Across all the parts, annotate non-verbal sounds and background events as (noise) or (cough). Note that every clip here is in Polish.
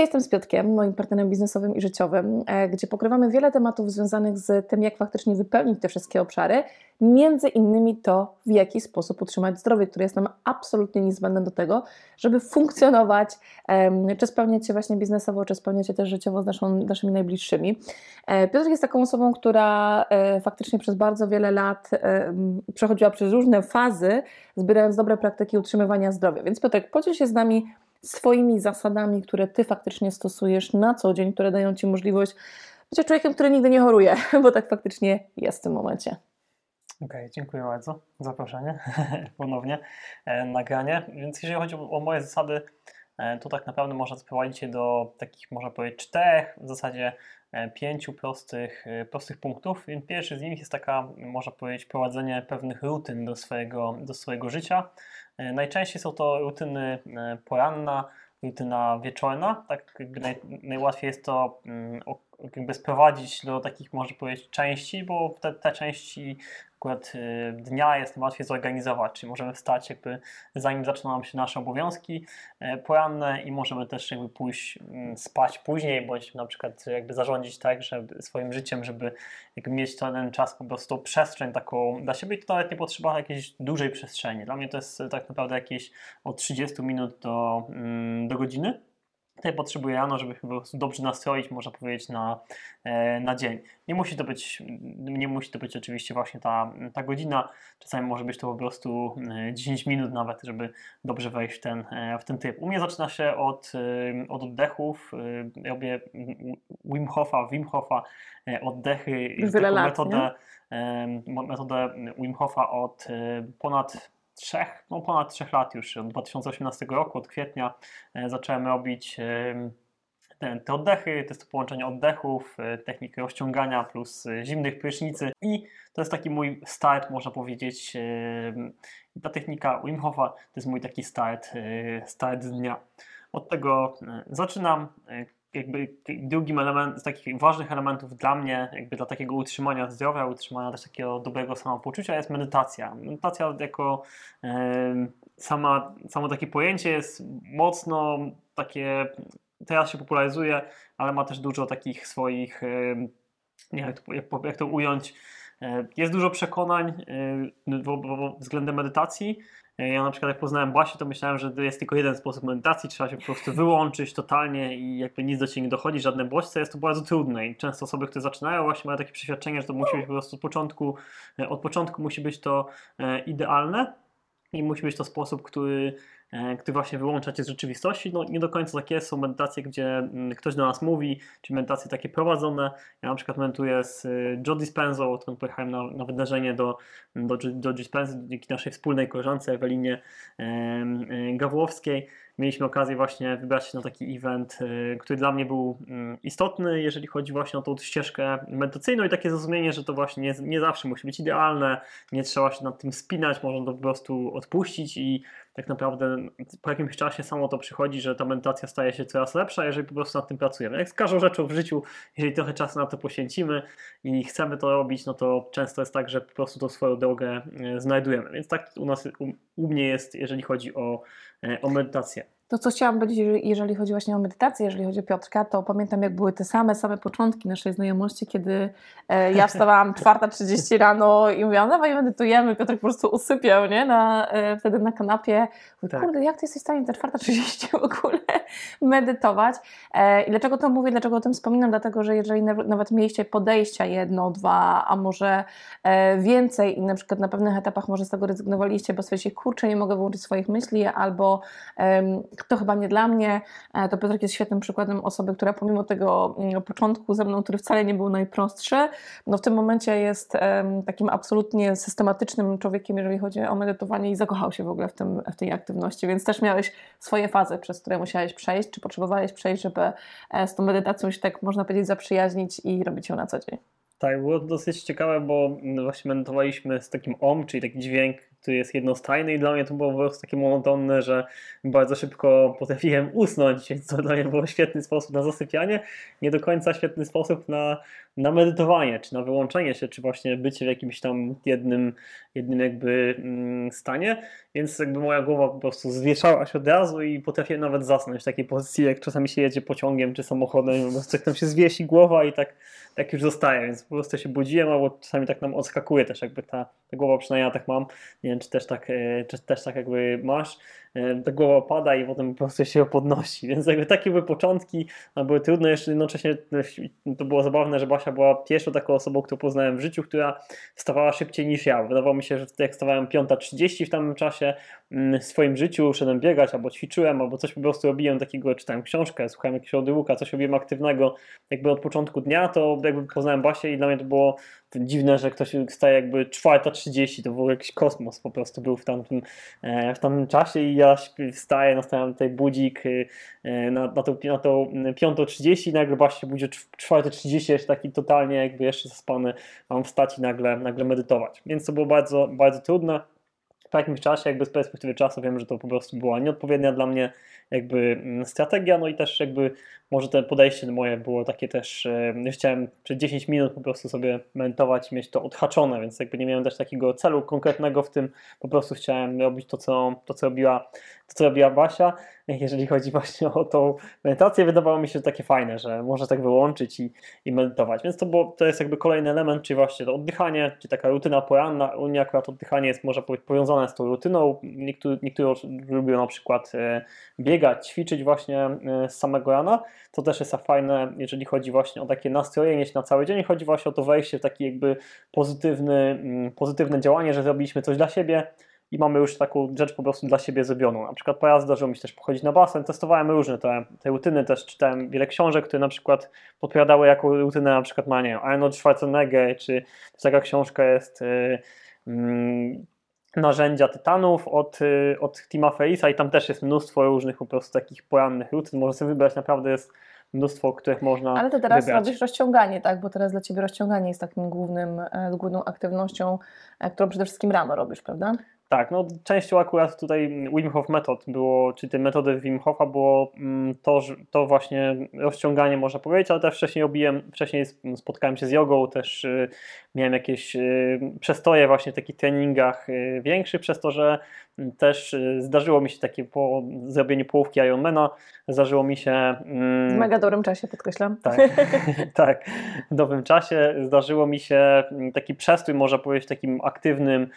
Dzisiaj jestem z Piotkiem, moim partnerem biznesowym i życiowym, e, gdzie pokrywamy wiele tematów związanych z tym, jak faktycznie wypełnić te wszystkie obszary, między innymi to, w jaki sposób utrzymać zdrowie, które jest nam absolutnie niezbędne do tego, żeby funkcjonować, czy spełniać się właśnie biznesowo, czy spełniać się też życiowo z naszą, naszymi najbliższymi. E, Piotr jest taką osobą, która e, faktycznie przez bardzo wiele lat przechodziła przez różne fazy, zbierając dobre praktyki utrzymywania zdrowia. Więc Piotrek, podziel się z nami swoimi zasadami, które ty faktycznie stosujesz na co dzień, które dają ci możliwość bycia człowiekiem, który nigdy nie choruje, (laughs) bo tak faktycznie jest w tym momencie. Okej, okay, dziękuję bardzo za zaproszenie (laughs) ponownie e, nagranie. Więc jeżeli chodzi o moje zasady, e, to tak naprawdę można sprowadzić się do takich, można powiedzieć, czterech, w zasadzie pięciu prostych, e, prostych punktów. Pierwszy z nich jest taka, można powiedzieć, prowadzenie pewnych rutyn do swojego, do swojego życia. E, najczęściej są to rutyny e, poranna, rutyna wieczorna. Tak naj, najłatwiej jest to mm, jakby sprowadzić do takich, można powiedzieć, części, bo te, te części akurat y, dnia jest łatwiej zorganizować, czyli możemy wstać jakby zanim zaczną nam się nasze obowiązki e, poranne i możemy też jakby pójść mm, spać później, bądź na przykład jakby zarządzić tak, żeby swoim życiem, żeby jakby mieć ten czas po prostu przestrzeń taką dla siebie i to nawet nie potrzeba jakiejś dużej przestrzeni. Dla mnie to jest tak naprawdę jakieś od 30 minut do, mm, do godziny Tutaj potrzebuję rano, żeby się po prostu dobrze nastroić, można powiedzieć, na, e, na dzień. Nie musi to być, nie musi to być oczywiście właśnie ta, ta godzina, czasami może być to po prostu 10 e, minut nawet, żeby dobrze wejść w ten, e, w ten tryb. U mnie zaczyna się od, od oddechów, robię Wim Hofa, Wim Hofa, oddechy, Wiele metodę, metodę Wim Hofa od ponad trzech, no ponad trzech lat już, od 2018 roku, od kwietnia e, zacząłem robić te, te oddechy, to jest to połączenie oddechów, e, techniki rozciągania plus e, zimnych prysznicy i to jest taki mój start, można powiedzieć, ta technika Wim Hofa to jest mój taki start, start dnia. Od tego zaczynam, jakby drugim element, z takich ważnych elementów dla mnie, jakby dla takiego utrzymania zdrowia, utrzymania też takiego dobrego samopoczucia jest medytacja. Medytacja jako sama, samo takie pojęcie jest mocno takie, teraz się popularyzuje, ale ma też dużo takich swoich, e, nie wiem jak to, jak, to ująć, e, jest dużo przekonań e, względem medytacji, ja na przykład jak poznałem Basię, to myślałem, że jest tylko jeden sposób medytacji, trzeba się po prostu wyłączyć totalnie i jakby nic do ciebie nie dochodzi, żadne bodźce, jest to bardzo trudne i często osoby, które zaczynają właśnie mają takie przeświadczenie, że to musi być po prostu od początku, e, od początku musi być to e, idealne i musi być to sposób, który który właśnie wyłącza cię z rzeczywistości. No nie do końca tak jest. Są medytacje, gdzie mm, ktoś do nas mówi, czy medytacje takie prowadzone. Ja na przykład medytuję z y, Joe Dispenza, odkąd pojechałem na, na wydarzenie do, do, do Dispenza dzięki naszej wspólnej koleżance Ewelinie Gawłowskiej mieliśmy okazję właśnie wybrać się na taki event, y, który dla mnie był mm, istotny, jeżeli chodzi właśnie o tą ścieżkę medytacyjną i takie zrozumienie, że to właśnie nie, nie zawsze musi być idealne, nie trzeba się nad tym spinać, można to po prostu odpuścić i tak naprawdę po jakimś czasie samo to przychodzi, że ta medytacja staje się coraz lepsza, jeżeli po prostu nad tym pracujemy. Jak z każdą rzeczą w życiu, jeżeli trochę czasu na to poświęcimy i chcemy to robić, no to często jest tak, że po prostu tą swoją drogę y, znajdujemy. Więc tak u nas, u, u mnie jest, jeżeli chodzi o, o medytację. To, co chciałam powiedzieć, jeżeli chodzi właśnie o medytację, jeżeli chodzi o Piotrka, to pamiętam, jak były te same, same początki naszej znajomości, kiedy e, ja wstawałam (laughs) 4.30 rano i mówiłam, dawaj medytujemy, Piotrek po prostu usypiał, nie, na, e, wtedy na kanapie. Mówię, tak. kurde, jak ty jesteś w stanie te 4.30 w ogóle (laughs) medytować? E, I dlaczego to mówię, dlaczego o tym wspominam? Dlatego, że jeżeli nawet mieliście podejścia jedno, dwa, a może więcej i na przykład na pewnych etapach może z tego rezygnowaliście, bo stwierdziliście, kurczę, nie mogę wyłączyć swoich myśli, albo to chyba nie dla mnie. E, to Piotrek jest świetnym przykładem osoby, która pomimo tego mm, początku ze mną, który wcale nie był najprostszy, no w tym momencie jest takim absolutnie systematycznym człowiekiem, jeżeli chodzi o medytowanie i zakochał się w ogóle w, tym, w tej aktywności, więc też miałeś swoje fazy, przez które musiałeś przejść, czy potrzebowałeś przejść, żeby e, z tą medytacją się tak można powiedzieć zaprzyjaźnić i robić ją na co dzień. Tak, było dosyć ciekawe, bo właśnie medytowaliśmy z takim OM, czyli taki dźwięk który jest jednostajny i dla mnie to było po prostu takie monotonne, że bardzo szybko potrafiłem usnąć, więc to dla mnie było świetny sposób na zasypianie, nie do końca świetny sposób na, na medytowanie, czy na wyłączenie się, czy właśnie bycie w jakimś tam jednym, jednym jakby mm, stanie, więc jakby moja głowa po prostu zwieszała się od razu i potrafiłem nawet zasnąć w takiej pozycji, jak czasami się jedzie pociągiem czy samochodem, po prostu jak tam się zwiesi głowa i tak, tak już zostaje, więc po prostu się budziłem, albo czasami tak nam odskakuje też jakby ta, ta głowa, przynajmniej ja tak mam, nie wiem czy też tak, e, czy też tak jakby masz, e, ta głowa pada i potem po prostu się podnosi, (laughs) więc jakby takie były początki, a były trudne, jeszcze jednocześnie to było zabawne, że Basia była pierwszą taką osobą, którą poznałem w życiu, która wstawała szybciej niż ja, wydawało mi się, że jak wstawałem 5.30 w tamtym czasie mm, w swoim życiu, szedłem biegać, albo ćwiczyłem, albo coś po prostu robiłem takiego, czytałem książkę, słuchałem jakiegoś audiobooka, coś robiłem aktywnego jakby od początku dnia, to jakby poznałem Basię i dla mnie to było dziwne, że ktoś wstaje jakby 4.30, to był jakiś kosmos po prostu był w tamtym, e, w tamtym czasie i ja wstaję, nastawiam tutaj budzik e, na, na tą, na tą 5.30 i nagle się budzi o 4.30, jeszcze taki totalnie jakby jeszcze zaspany, mam wstać i nagle, nagle medytować, więc to było bardzo, bardzo trudne. Jakimś czasie, jakby z perspektywy czasu wiem, że to po prostu była nieodpowiednia dla mnie jakby strategia, no i też jakby może to podejście moje było takie też, że chciałem przez 10 minut po prostu sobie medytować i mieć to odhaczone, więc jakby nie miałem też takiego celu konkretnego w tym, po prostu chciałem robić to, co, to, co, robiła, co robiła Basia. Jeżeli chodzi właśnie o tą medytację, wydawało mi się takie fajne, że można tak wyłączyć i, i medytować, więc to, było, to jest jakby kolejny element, czyli właśnie to oddychanie, czy taka rutyna poranna, u mnie akurat oddychanie jest może powiązane z tą rutyną, niektórzy, niektórzy lubią na przykład e, biegać, ćwiczyć właśnie e, z samego rana, to też jest fajne, jeżeli chodzi właśnie o takie nastrojenie się na cały dzień. Chodzi właśnie o to wejście w taki jakby pozytywny, mm, pozytywne działanie, że zrobiliśmy coś dla siebie i mamy już taką rzecz po prostu dla siebie zrobioną. Na przykład po zdarzyło mi się też pochodzić na basen, testowałem różne te, te rutyny, też czytałem wiele książek, które na przykład podpowiadały, jaką rutynę na przykład ma, nie wiem, Arnold Schwarzenegger, czy taka książka jest... Yy, yy, narzędzia tytanów od, y, od Tima Ferisa i tam też jest mnóstwo różnych po prostu takich porannych rutyn. Można sobie wybrać, naprawdę jest mnóstwo, których można Ale ty teraz wybrać. robisz rozciąganie, tak? Bo teraz dla Ciebie rozciąganie jest takim głównym, e, główną aktywnością, e, którą przede wszystkim rano robisz, prawda? Tak, no częścią akurat tutaj Wim Hof Method było, czy tej metody Wim Hofa było mm, to, to właśnie rozciąganie można powiedzieć, ale też wcześniej robiłem, wcześniej spotkałem się z jogą, też y, miałem jakieś y, przestoje właśnie w takich treningach y, większych, przez to, że też zdarzyło mi się takie po zrobieniu połówki Ironmana, zdarzyło mi się... Mm, w mega dobrym czasie, podkreślam. Tak, (laughs) tak, w dobrym czasie. Zdarzyło mi się mm, taki przestój, można powiedzieć, w takim aktywnym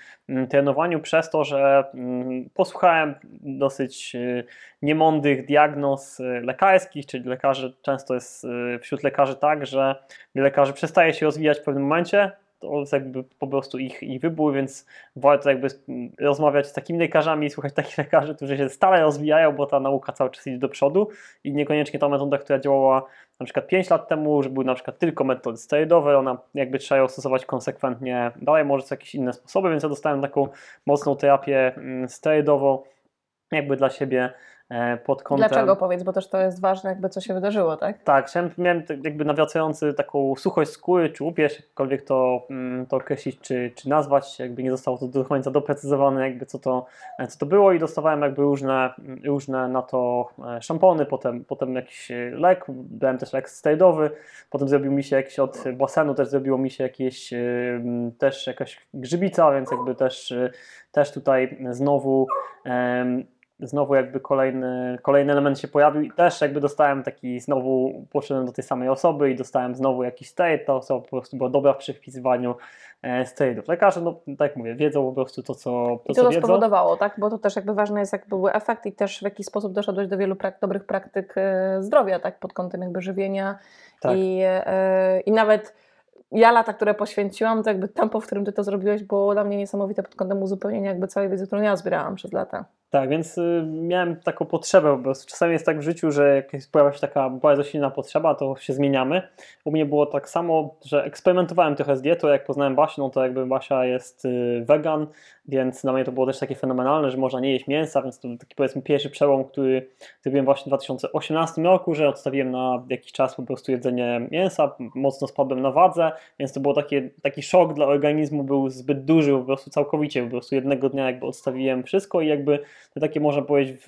trenowaniu, przez to, że mm, posłuchałem dosyć y, niemądrych diagnoz y, lekarskich, czyli lekarzy, często jest y, wśród lekarzy tak, że lekarzy przestaje się rozwijać w pewnym momencie, to jakby po prostu ich, ich wybór, więc warto jakby rozmawiać z takimi lekarzami, słuchać (laughs) takich lekarzy, którzy się stale rozwijają, bo ta nauka cały czas idzie do przodu i niekoniecznie ta metoda, która działała na przykład 5 lat temu, że były na przykład tylko metody sterydowe, ona jakby trzeba ją stosować konsekwentnie dalej, może są jakieś inne sposoby, więc ja dostałem taką mocną terapię mm, sterydową jakby dla siebie pod kątem... Dlaczego powiedz, bo też to jest ważne, jakby co się wydarzyło, tak? Tak, miałem jakby nawracający taką suchość skóry, czy łupież, jakkolwiek to, mm, to określić, czy, czy nazwać, jakby nie zostało to do końca doprecyzowane, jakby co to, e, co to było i dostawałem jakby różne, różne na to e, szampony, potem, potem jakiś lek, dałem też lek sterydowy, potem zrobił mi się jakiś od basenu, też zrobiło mi się jakieś, też jakaś grzybica, więc jakby też, też tutaj znowu znowu jakby kolejny, kolejny element się pojawił i też jakby dostałem taki, znowu poszedłem do tej samej osoby i dostałem znowu jakiś state, ta osoba po prostu była dobra przy wpisywaniu e, state'ów. Lekarze, no tak jak mówię, wiedzą po prostu to, co, to, I to, co to spowodowało, tak? Bo to też jakby ważne jest, jak był efekt i też w jaki sposób doszedłeś do wielu prak dobrych praktyk e, zdrowia, tak? Pod kątem jakby żywienia tak. i, e, i nawet ja lata, które poświęciłam, to jakby tempo, w którym ty to zrobiłeś, było dla mnie niesamowite pod kątem uzupełnienia jakby całej wiedzy, którą ja zbierałam przez lata. Tak, więc y, miałem taką potrzebę po prostu. Czasami jest tak w życiu, że jak pojawia się taka bardzo silna potrzeba, to się zmieniamy. U mnie było tak samo, że eksperymentowałem trochę z dietą, jak poznałem Basię, no to jakby Basia jest y, wegan, więc dla mnie to było też takie fenomenalne, że można nie jeść mięsa, więc to był taki powiedzmy pierwszy przełom, który zrobiłem właśnie w 2018 roku, że odstawiłem na jakiś czas po prostu jedzenie mięsa, mocno spadłem na wadze, więc to było taki szok dla organizmu, był zbyt duży, po prostu całkowicie, po prostu jednego dnia jakby odstawiłem wszystko i jakby to takie można powiedzieć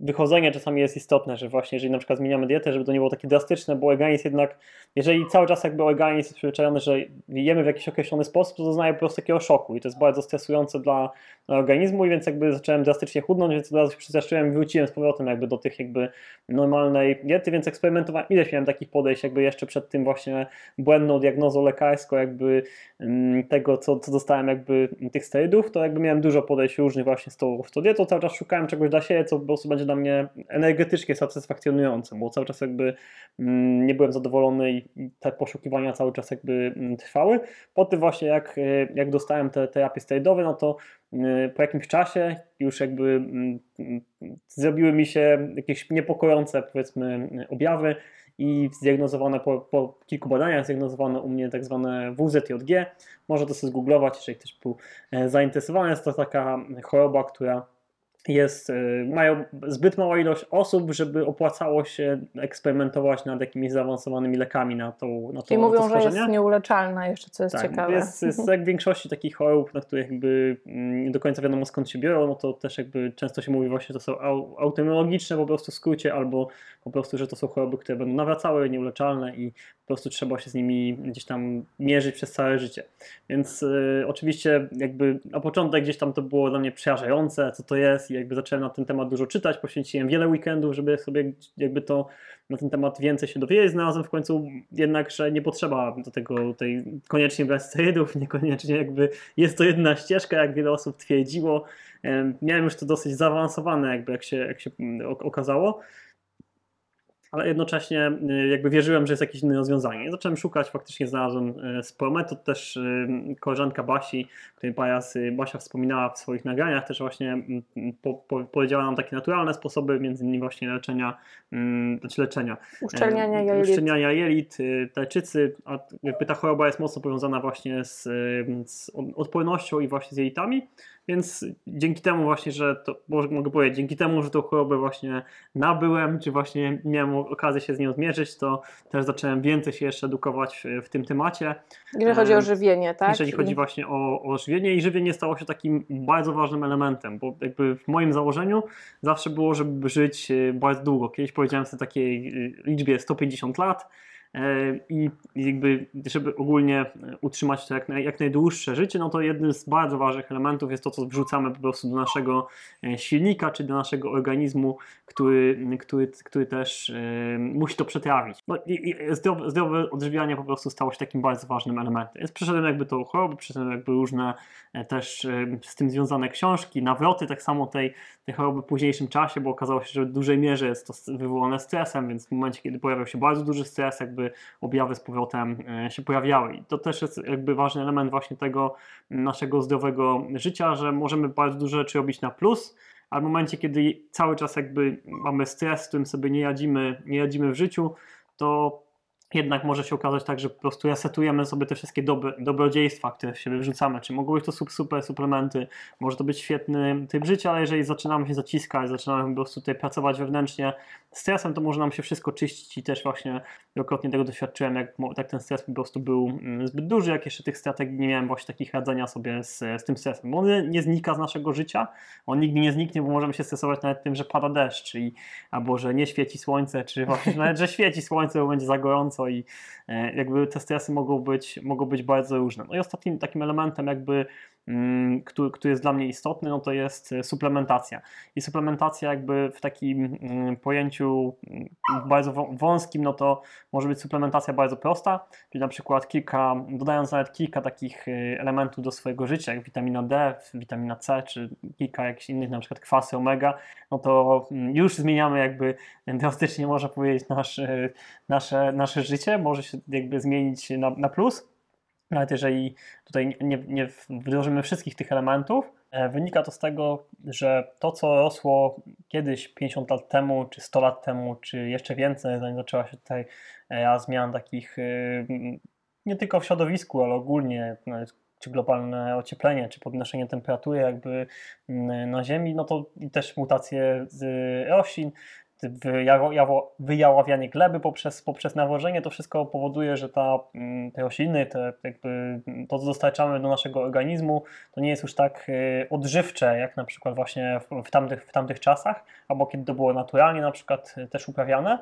wychodzenie czasami jest istotne, że właśnie jeżeli na przykład zmieniamy dietę, żeby to nie było takie drastyczne, bo organizm jednak, jeżeli cały czas jakby organizm jest przyzwyczajony, że jemy w jakiś określony sposób, to doznaje po prostu takiego szoku i to jest bardzo stresujące dla, dla organizmu i więc jakby zacząłem drastycznie chudnąć, więc od razu się przestraszyłem i wróciłem z powrotem jakby do tych jakby normalnej diety, więc eksperymentowałem, ileś miałem takich podejść jakby jeszcze przed tym właśnie błędną diagnozą lekarską jakby mm, tego, co, co dostałem jakby tych sterydów, to jakby miałem dużo podejść różnych właśnie z tą, z tą dietą, cały czas szukałem czegoś dla siebie, co po prostu będzie dla mnie energetycznie satysfakcjonujące, bo cały czas jakby mm, nie byłem zadowolony i te poszukiwania cały czas jakby mm, trwały. Po tym właśnie jak, jak dostałem te terapie sterydowe, no to Y, po jakimś czasie już jakby mm, zrobiły mi się jakieś niepokojące powiedzmy objawy i zdiagnozowane po, po kilku badaniach zdiagnozowano u mnie tak zwane WZJG. Można to sobie zgooglować, jeżeli ktoś był e, zainteresowany. Jest to taka choroba, która jest, y, mają zbyt małą ilość osób, żeby opłacało się eksperymentować nad jakimiś zaawansowanymi lekami na tą na to, I mówią, że jest nieuleczalna jeszcze, co jest tak, ciekawe. Jest, jest jak w większości takich chorób, na których jakby mm, nie do końca wiadomo skąd się biorą, no to też jakby często się mówi właśnie, że to są autoimmunologiczne po prostu w skrócie, albo po prostu, że to są choroby, które będą nawracały, nieuleczalne i po prostu trzeba się z nimi gdzieś tam mierzyć przez całe życie. Więc y, oczywiście jakby na początek gdzieś tam to było dla mnie przerażające, co to jest i jakby zacząłem na ten temat dużo czytać, poświęciłem wiele weekendów, żeby sobie jakby to na ten temat więcej się dowiedzieć. Znalazłem w końcu jednak, że nie potrzeba do tego tej koniecznie brać sterydów, (laughs) niekoniecznie jakby jest to jedna ścieżka, jak wiele osób twierdziło. Miałem już to dosyć zaawansowane, jakby jak się, jak się mm, okazało ale jednocześnie y, jakby wierzyłem, że jest jakieś inne rozwiązanie. Zacząłem szukać, faktycznie znalazłem y, sporo metod, też y, koleżanka Basi, której Basia wspominała w swoich nagraniach, też właśnie mm, po, po, powiedziała nam takie naturalne sposoby, między innymi właśnie leczenia, mm, znaczy leczenia. Uszczelniania jelit. Uszczelniania jelit, tarczycy, a jakby ta choroba jest mocno powiązana właśnie z, z odpornością i właśnie z jelitami. Więc dzięki temu właśnie, że to mogę powiedzieć, dzięki temu, że tą chorobę właśnie nabyłem, czy właśnie miałem okazję się z nią zmierzyć, to też zacząłem więcej się jeszcze edukować w, w tym temacie. Jeżeli chodzi o żywienie, tak? Jeżeli chodzi właśnie o, o żywienie i żywienie stało się takim bardzo ważnym elementem, bo jakby w moim założeniu zawsze było, żeby żyć e, bardzo długo. Kiedyś powiedziałem sobie takiej e, liczbie 150 lat, i jakby, żeby ogólnie utrzymać to jak, jak najdłuższe życie, no to jednym z bardzo ważnych elementów jest to, co wrzucamy po prostu do naszego e, silnika, czy do naszego organizmu, który, który, który też e, musi to przetrawić. No i, i zdrowe, zdrowe odżywianie po prostu stało się takim bardzo ważnym elementem. Więc przeszedłem jakby tą chorobę, przeszedłem jakby różne też z tym związane książki, nawroty tak samo tej, tej choroby w późniejszym czasie, bo okazało się, że w dużej mierze jest to wywołane stresem, więc w momencie, kiedy pojawiał się bardzo duży stres, jakby objawy z powrotem e, się pojawiały. I to też jest jakby ważny element właśnie tego naszego zdrowego życia, że możemy bardzo dużo rzeczy robić na plus, a w momencie, kiedy cały czas jakby mamy stres, z którym sobie nie jadzimy, nie jadzimy w życiu, to jednak może się okazać tak, że po prostu resetujemy sobie te wszystkie dobre, dobrodziejstwa, które w siebie wrzucamy. Czy mogą być to super suplementy, może to być świetny typ życia, ale jeżeli zaczynamy się zaciskać, zaczynamy po prostu tutaj pracować wewnętrznie stresem, to może nam się wszystko czyścić i też właśnie wielokrotnie tego doświadczyłem, jak, jak ten stres po prostu był mm, zbyt duży, jak jeszcze tych strategii nie miałem właśnie takich radzenia sobie z, z tym stresem. Bo on nie znika z naszego życia, on nigdy nie zniknie, bo możemy się stresować nawet tym, że pada deszcz albo że nie świeci słońce, czy właśnie (laughs) nawet, że świeci słońce, bo będzie za gorąco i e, jakby te stresy mogą być, mogą być bardzo różne. No i ostatnim takim elementem jakby który, który jest dla mnie istotny, no to jest e, suplementacja. I suplementacja jakby w takim mm, pojęciu mm, bardzo wąskim, no to może być suplementacja bardzo prosta, czyli na przykład kilka, dodając nawet kilka takich e, elementów do swojego życia, jak witamina D, witamina C, czy kilka jakichś innych, na przykład kwasy omega, no to już zmieniamy jakby drastycznie, można powiedzieć, nasz, nasze, nasze życie, może się jakby zmienić na, na plus. Nawet jeżeli tutaj nie, nie wdrożymy wszystkich tych elementów, E, wynika to z tego, że to, co rosło kiedyś 50 lat temu, czy 100 lat temu, czy jeszcze więcej, zanim zaczęła się tutaj era zmian takich y, nie tylko w środowisku, ale ogólnie, czy globalne ocieplenie, czy podnoszenie temperatury jakby na Ziemi, no to też mutacje z roślin, wyjaławianie gleby poprzez, poprzez nawożenie, to wszystko powoduje, że ta, mm, te rośliny, te, jakby to, co dostarczamy do naszego organizmu, to nie jest już tak y, odżywcze, jak na przykład właśnie w, w, tamtych, w tamtych czasach, albo kiedy to było naturalnie na przykład y, też uprawiane.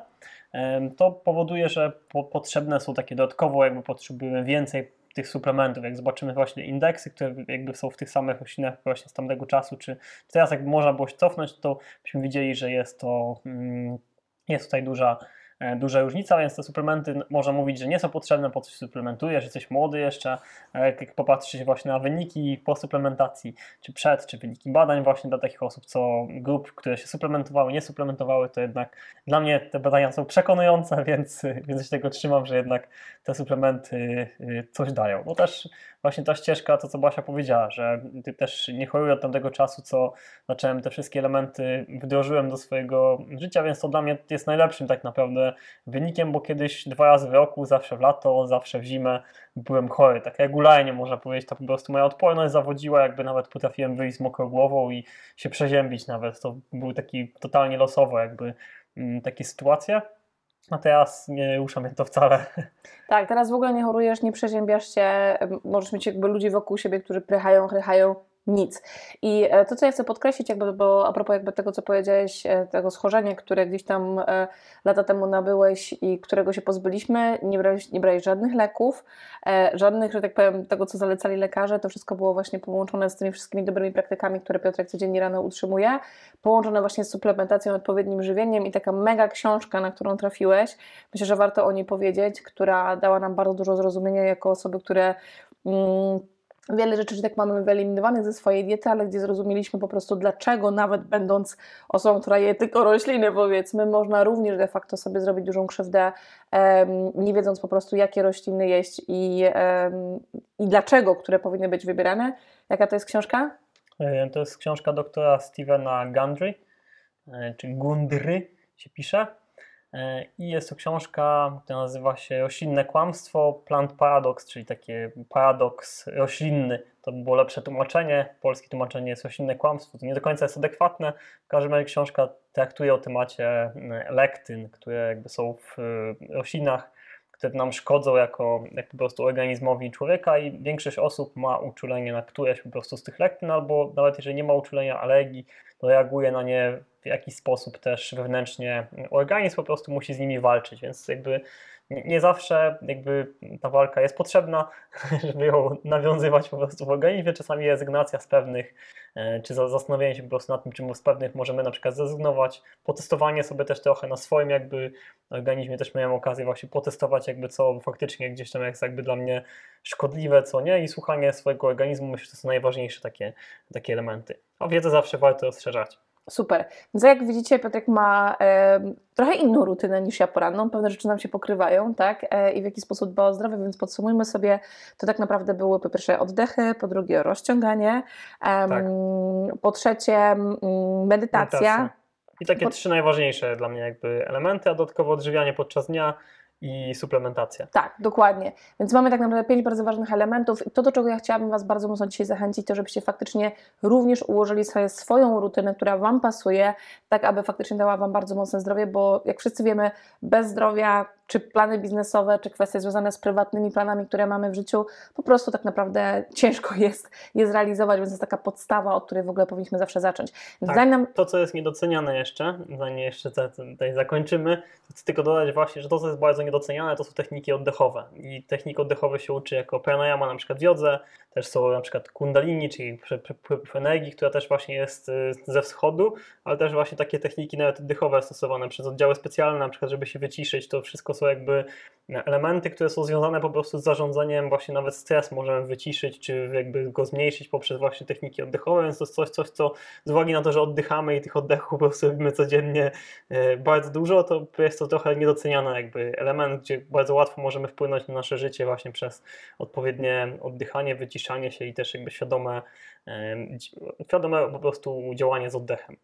To powoduje, że po, potrzebne są takie dodatkowo, jakby potrzebujemy więcej tych suplementów, jak zobaczymy właśnie indeksy, które jakby są w tych samych roślinach właśnie z tamtego czasu, czy, teraz jakby można było się cofnąć, to byśmy widzieli, że jest to, mm, jest tutaj duża duża różnica, więc te suplementy można mówić, że nie są potrzebne, po coś suplementujesz, jesteś młody jeszcze, jak popatrzy właśnie na wyniki po suplementacji, czy przed, czy wyniki badań właśnie dla takich osób, co grup, które się suplementowały, nie suplementowały, to jednak dla mnie te badania są przekonujące, (laughs) więc, więc się tego trzymam, że jednak te suplementy y, coś dają. No też właśnie ta ścieżka, to co Basia powiedziała, że ty też nie choruję od tamtego czasu, co zacząłem te wszystkie elementy, wdrożyłem do swojego życia, więc to dla mnie jest najlepszym tak naprawdę wynikiem, bo kiedyś dwa razy w roku, zawsze w lato, zawsze w zimę byłem chory. Tak regularnie można powiedzieć, to po prostu moja odporność zawodziła, jakby nawet potrafiłem wyjść z mokrą głową i się przeziębić nawet. To był taki totalnie losowo jakby mm, takie sytuacje. A teraz nie rusza mnie to wcale. (laughs) Tak, teraz w ogóle nie chorujesz, nie przeziębiasz się, możesz mieć jakby ludzi wokół siebie, którzy prychają, chrychają, nic. I e, to, co ja chcę podkreślić, jakby, bo a propos jakby tego, co powiedziałeś, e, tego schorzenia, które gdzieś tam e, lata temu nabyłeś i którego się pozbyliśmy, nie brałeś, nie brałeś żadnych leków, żadnych, że tak powiem, tego, co zalecali lekarze, to wszystko było właśnie połączone z tymi wszystkimi dobrymi praktykami, które Piotrek codziennie rano utrzymuje, połączone właśnie z suplementacją, odpowiednim żywieniem i taka mega książka, na którą trafiłeś, myślę, że warto o niej powiedzieć, która dała nam bardzo dużo zrozumienia jako osoby, które mm, wiele rzeczy, że tak mamy wyeliminowanych ze swojej diety, ale gdzie zrozumieliśmy po prostu dlaczego nawet będąc osobą, która je tylko rośliny powiedzmy, można również de facto sobie zrobić dużą krzywdę, nie wiedząc po prostu jakie rośliny jeść i, i dlaczego, które powinny być wybierane. Jaka to jest książka? E, to jest książka doktora Stevena Gundry, e, czy Gundry się pisze. E, I jest to książka, która nazywa się Roślinne kłamstwo, Plant Paradox, czyli taki paradoks roślinny. To by było lepsze tłumaczenie. Polskie tłumaczenie jest roślinne kłamstwo. To nie do końca jest adekwatne. W każdym razie książka traktuje o temacie e, lektyn, które jakby są w e, roślinach, które nam szkodzą jako, jak po prostu organizmowi człowieka i większość osób ma uczulenie na któreś po prostu z tych lektyn, albo nawet jeżeli nie ma uczulenia alergii, to reaguje na nie w jakiś sposób też wewnętrznie. Organizm po prostu musi z nimi walczyć, więc jakby nie zawsze jakby ta walka jest potrzebna, (laughs) żeby ją nawiązywać po prostu w organizmie. Czasami rezygnacja z pewnych, e, czy zastanowienie się po prostu nad tym, czym z pewnych możemy na przykład zrezygnować. Potestowanie sobie też trochę na swoim jakby organizmie. Też miałem okazję właśnie potestować jakby co faktycznie gdzieś tam jest jakby dla mnie szkodliwe, co nie i słuchanie swojego organizmu myślę, że to są najważniejsze takie, takie elementy. A wiedzę zawsze warto rozszerzać. Super. Więc jak widzicie, Piotrek ma e, trochę inną rutynę niż ja poranną. Pewne rzeczy nam się pokrywają, tak? E, I w jaki sposób dba o zdrowie, więc podsumujmy sobie, to tak naprawdę były po pierwsze oddechy, po drugie rozciąganie, e, tak. po trzecie medytacja. medytacja. I takie po... trzy najważniejsze dla mnie jakby elementy, a dodatkowo odżywianie podczas dnia, i suplementacja. Tak, dokładnie. Więc mamy tak naprawdę pięć bardzo ważnych elementów. I to, do czego ja chciałabym Was bardzo mocno dzisiaj zachęcić, to żebyście faktycznie również ułożyli sobie swoją rutynę, która Wam pasuje, tak aby faktycznie dała Wam bardzo mocne zdrowie, bo jak wszyscy wiemy, bez zdrowia czy plany biznesowe, czy kwestie związane z prywatnymi planami, które mamy w życiu, po prostu tak naprawdę ciężko jest je zrealizować, więc to jest taka podstawa, od której w ogóle powinniśmy zawsze zacząć. Tak, nam... To, co jest niedoceniane jeszcze, zanim jeszcze tutaj zakończymy, to tylko dodać właśnie, że to, co jest bardzo niedoceniane, to są techniki oddechowe. I techniki oddechowe się uczy jako pranayama na przykład w jodze, też są na przykład kundalini, czyli przepływ energii, która też właśnie jest y, ze wschodu, ale też właśnie takie techniki nawet oddechowe stosowane przez oddziały specjalne, na przykład żeby się wyciszyć, to wszystko są jakby elementy, które są związane po prostu z zarządzaniem, właśnie nawet stres możemy wyciszyć, czy jakby go zmniejszyć poprzez właśnie techniki oddechowe, więc to jest coś, coś co z uwagi na to, że oddychamy i tych oddechów po prostu robimy codziennie e, bardzo dużo, to jest to trochę niedoceniany jakby element, gdzie bardzo łatwo możemy wpłynąć na nasze życie właśnie przez odpowiednie oddychanie, wyciszanie się i też jakby świadome, e, świadome po prostu działanie z oddechem.